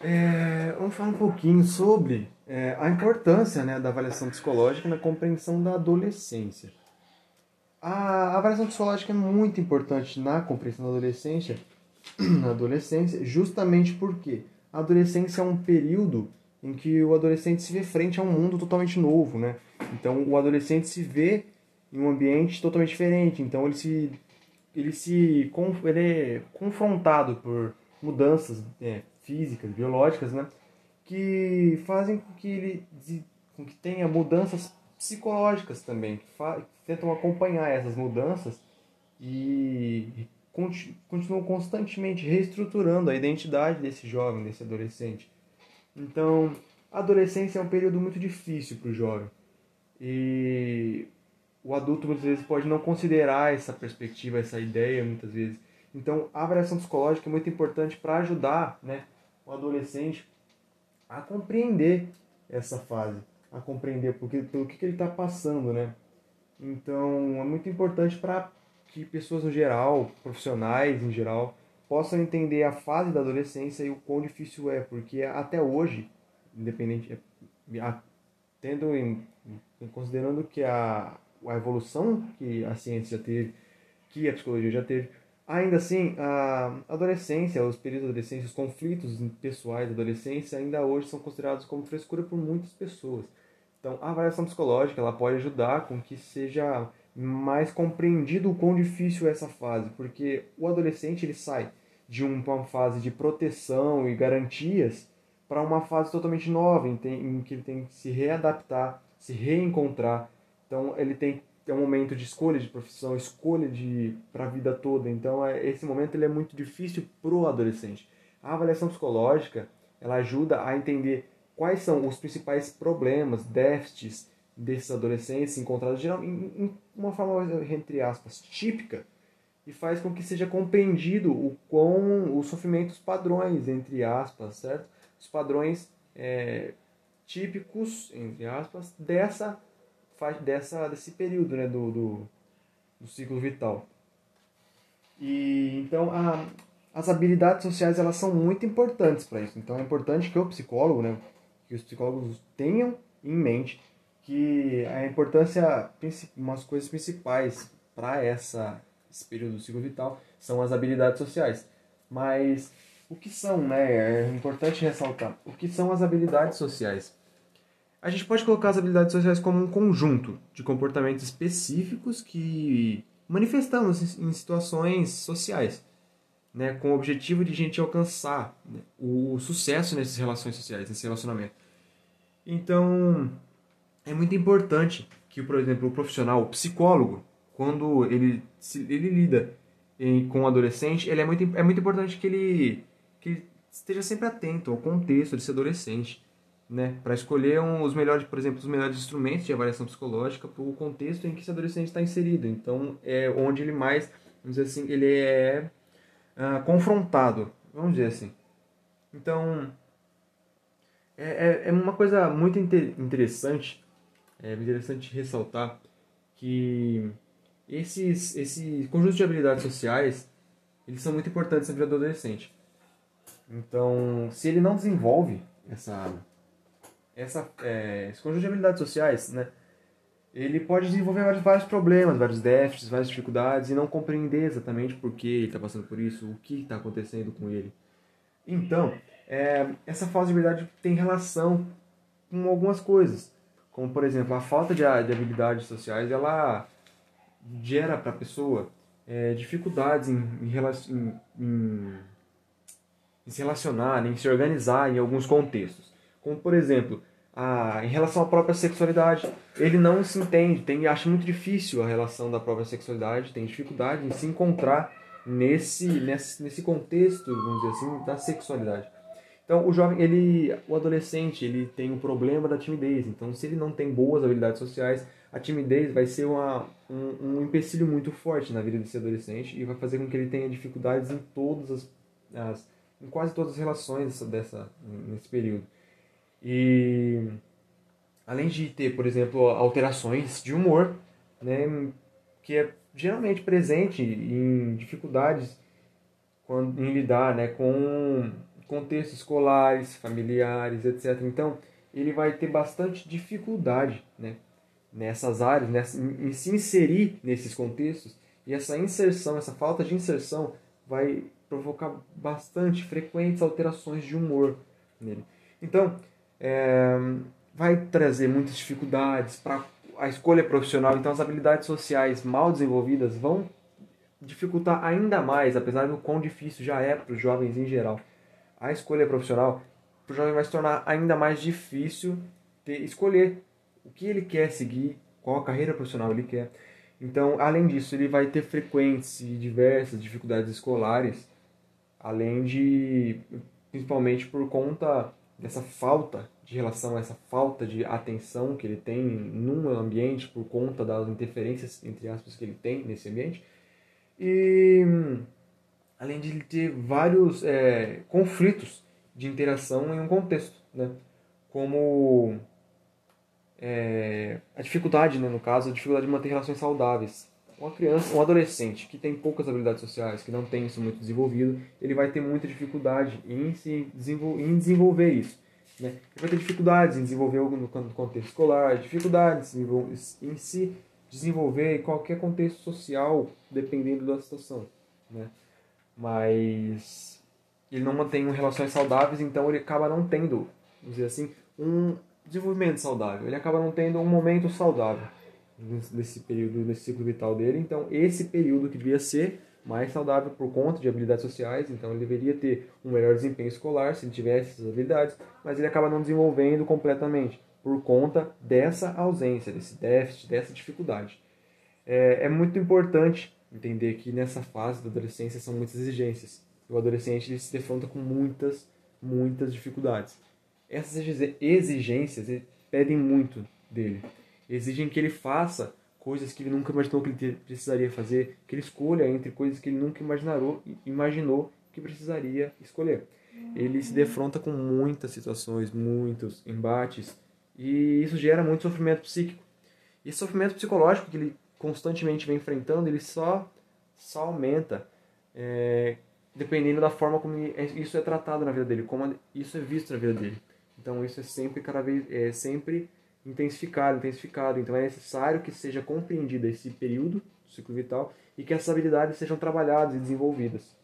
é, vamos falar um pouquinho sobre é, a importância né, da avaliação psicológica na compreensão da adolescência. A avaliação psicológica é muito importante na compreensão da adolescência, na adolescência, justamente porque a adolescência é um período em que o adolescente se vê frente a um mundo totalmente novo, né? Então o adolescente se vê em um ambiente totalmente diferente, então ele se ele se ele é confrontado por mudanças é, físicas, biológicas, né? Que fazem com que ele com que tenha mudanças psicológicas também, que tentam acompanhar essas mudanças e continuam constantemente reestruturando a identidade desse jovem, desse adolescente. Então, a adolescência é um período muito difícil para o jovem. E o adulto muitas vezes pode não considerar essa perspectiva, essa ideia, muitas vezes. Então, a avaliação psicológica é muito importante para ajudar né, o adolescente a compreender essa fase, a compreender porque, pelo que, que ele está passando, né? Então, é muito importante para que pessoas no geral, profissionais em geral, possam entender a fase da adolescência e o quão difícil é, porque até hoje, independente, tendo em, considerando que a, a evolução que a ciência já teve, que a psicologia já teve, ainda assim, a adolescência, os períodos da adolescência, os conflitos pessoais da adolescência ainda hoje são considerados como frescura por muitas pessoas. Então, a avaliação psicológica ela pode ajudar com que seja mais compreendido o quão difícil é essa fase, porque o adolescente ele sai de uma fase de proteção e garantias para uma fase totalmente nova, em, que ele tem que se readaptar, se reencontrar. Então, ele tem é um momento de escolha de profissão, escolha de para a vida toda. Então, é, esse momento ele é muito difícil para o adolescente. A avaliação psicológica ela ajuda a entender quais são os principais problemas, déficits desses adolescentes encontrados geral, em, em uma forma, entre aspas, típica, e faz com que seja compreendido o quão os sofrimentos padrões, entre aspas, certo? Os padrões é, típicos, entre aspas, dessa, dessa, desse período né, do, do, do ciclo vital. E então a, as habilidades sociais elas são muito importantes para isso. Então é importante que o psicólogo, né, que os psicólogos tenham em mente que a importância, umas coisas principais para essa esse período do ciclo vital são as habilidades sociais. Mas o que são, né? É importante ressaltar. O que são as habilidades sociais? A gente pode colocar as habilidades sociais como um conjunto de comportamentos específicos que manifestamos em situações sociais, né, com o objetivo de a gente alcançar né, o sucesso nessas relações sociais, nesse relacionamento. Então, é muito importante que, por exemplo, o profissional, o psicólogo, quando ele, ele lida em, com o adolescente, ele é, muito, é muito importante que ele, que ele esteja sempre atento ao contexto desse adolescente, né, para escolher um, os melhores, por exemplo, os melhores instrumentos de avaliação psicológica para o contexto em que esse adolescente está inserido. Então, é onde ele mais, vamos dizer assim, ele é uh, confrontado, vamos dizer assim. Então, é, é, é uma coisa muito inter interessante, é interessante ressaltar que esses, esse conjunto de habilidades sociais, eles são muito importantes na vida do adolescente. Então, se ele não desenvolve essa, essa, é, esse conjunto de habilidades sociais, né, ele pode desenvolver vários, vários problemas, vários déficits, várias dificuldades e não compreender exatamente por que ele está passando por isso, o que está acontecendo com ele. Então, é, essa falta de habilidade tem relação com algumas coisas, como por exemplo a falta de, de habilidades sociais, ela gera para a pessoa é, dificuldades em, em, em, em se relacionar, em se organizar em alguns contextos, como por exemplo a, em relação à própria sexualidade. Ele não se entende, tem, acha muito difícil a relação da própria sexualidade, tem dificuldade em se encontrar nesse, nesse, nesse contexto, vamos dizer assim, da sexualidade. Então, o jovem, ele, o adolescente, ele tem o um problema da timidez. Então, se ele não tem boas habilidades sociais, a timidez vai ser uma, um, um empecilho muito forte na vida desse adolescente e vai fazer com que ele tenha dificuldades em todas as, as em quase todas as relações dessa, nesse período. E além de ter, por exemplo, alterações de humor, né, que é geralmente presente em dificuldades quando, em lidar né, com contextos escolares, familiares, etc. Então, ele vai ter bastante dificuldade né, nessas áreas, nessa, em se inserir nesses contextos, e essa inserção, essa falta de inserção, vai provocar bastante frequentes alterações de humor nele. Então, é, vai trazer muitas dificuldades para a escolha profissional. Então, as habilidades sociais mal desenvolvidas vão dificultar ainda mais, apesar do quão difícil já é para os jovens em geral. A escolha profissional, para o jovem vai se tornar ainda mais difícil ter, escolher o que ele quer seguir, qual a carreira profissional ele quer. Então, além disso, ele vai ter frequentes e diversas dificuldades escolares, além de, principalmente por conta dessa falta de relação, essa falta de atenção que ele tem num ambiente, por conta das interferências, entre aspas, que ele tem nesse ambiente. E, além de ele ter vários é, conflitos de interação em um contexto, né? como é, a dificuldade, né, no caso, a dificuldade de manter relações saudáveis. Uma criança, um adolescente que tem poucas habilidades sociais, que não tem isso muito desenvolvido, ele vai ter muita dificuldade em, se em desenvolver isso. Né? Ele vai ter dificuldades em desenvolver no contexto escolar, dificuldades em se desenvolver em qualquer contexto social, dependendo da situação. Né? Mas ele não mantém relações saudáveis, então ele acaba não tendo, vamos dizer assim, um desenvolvimento saudável. Ele acaba não tendo um momento saudável nesse período, nesse ciclo vital dele. Então, esse período que devia ser mais saudável por conta de habilidades sociais, então ele deveria ter um melhor desempenho escolar se ele tivesse essas habilidades, mas ele acaba não desenvolvendo completamente por conta dessa ausência, desse déficit, dessa dificuldade. É, é muito importante entender que nessa fase da adolescência são muitas exigências. O adolescente ele se defronta com muitas, muitas dificuldades essas exigências pedem muito dele. Exigem que ele faça coisas que ele nunca imaginou que ele precisaria fazer, que ele escolha entre coisas que ele nunca imaginou, imaginou que precisaria escolher. Ele se defronta com muitas situações, muitos embates, e isso gera muito sofrimento psíquico. E esse sofrimento psicológico que ele constantemente vem enfrentando, ele só, só aumenta é, dependendo da forma como isso é tratado na vida dele, como isso é visto na vida dele. Então isso é sempre cada vez é sempre intensificado, intensificado. Então é necessário que seja compreendido esse período do ciclo vital e que essas habilidades sejam trabalhadas e desenvolvidas.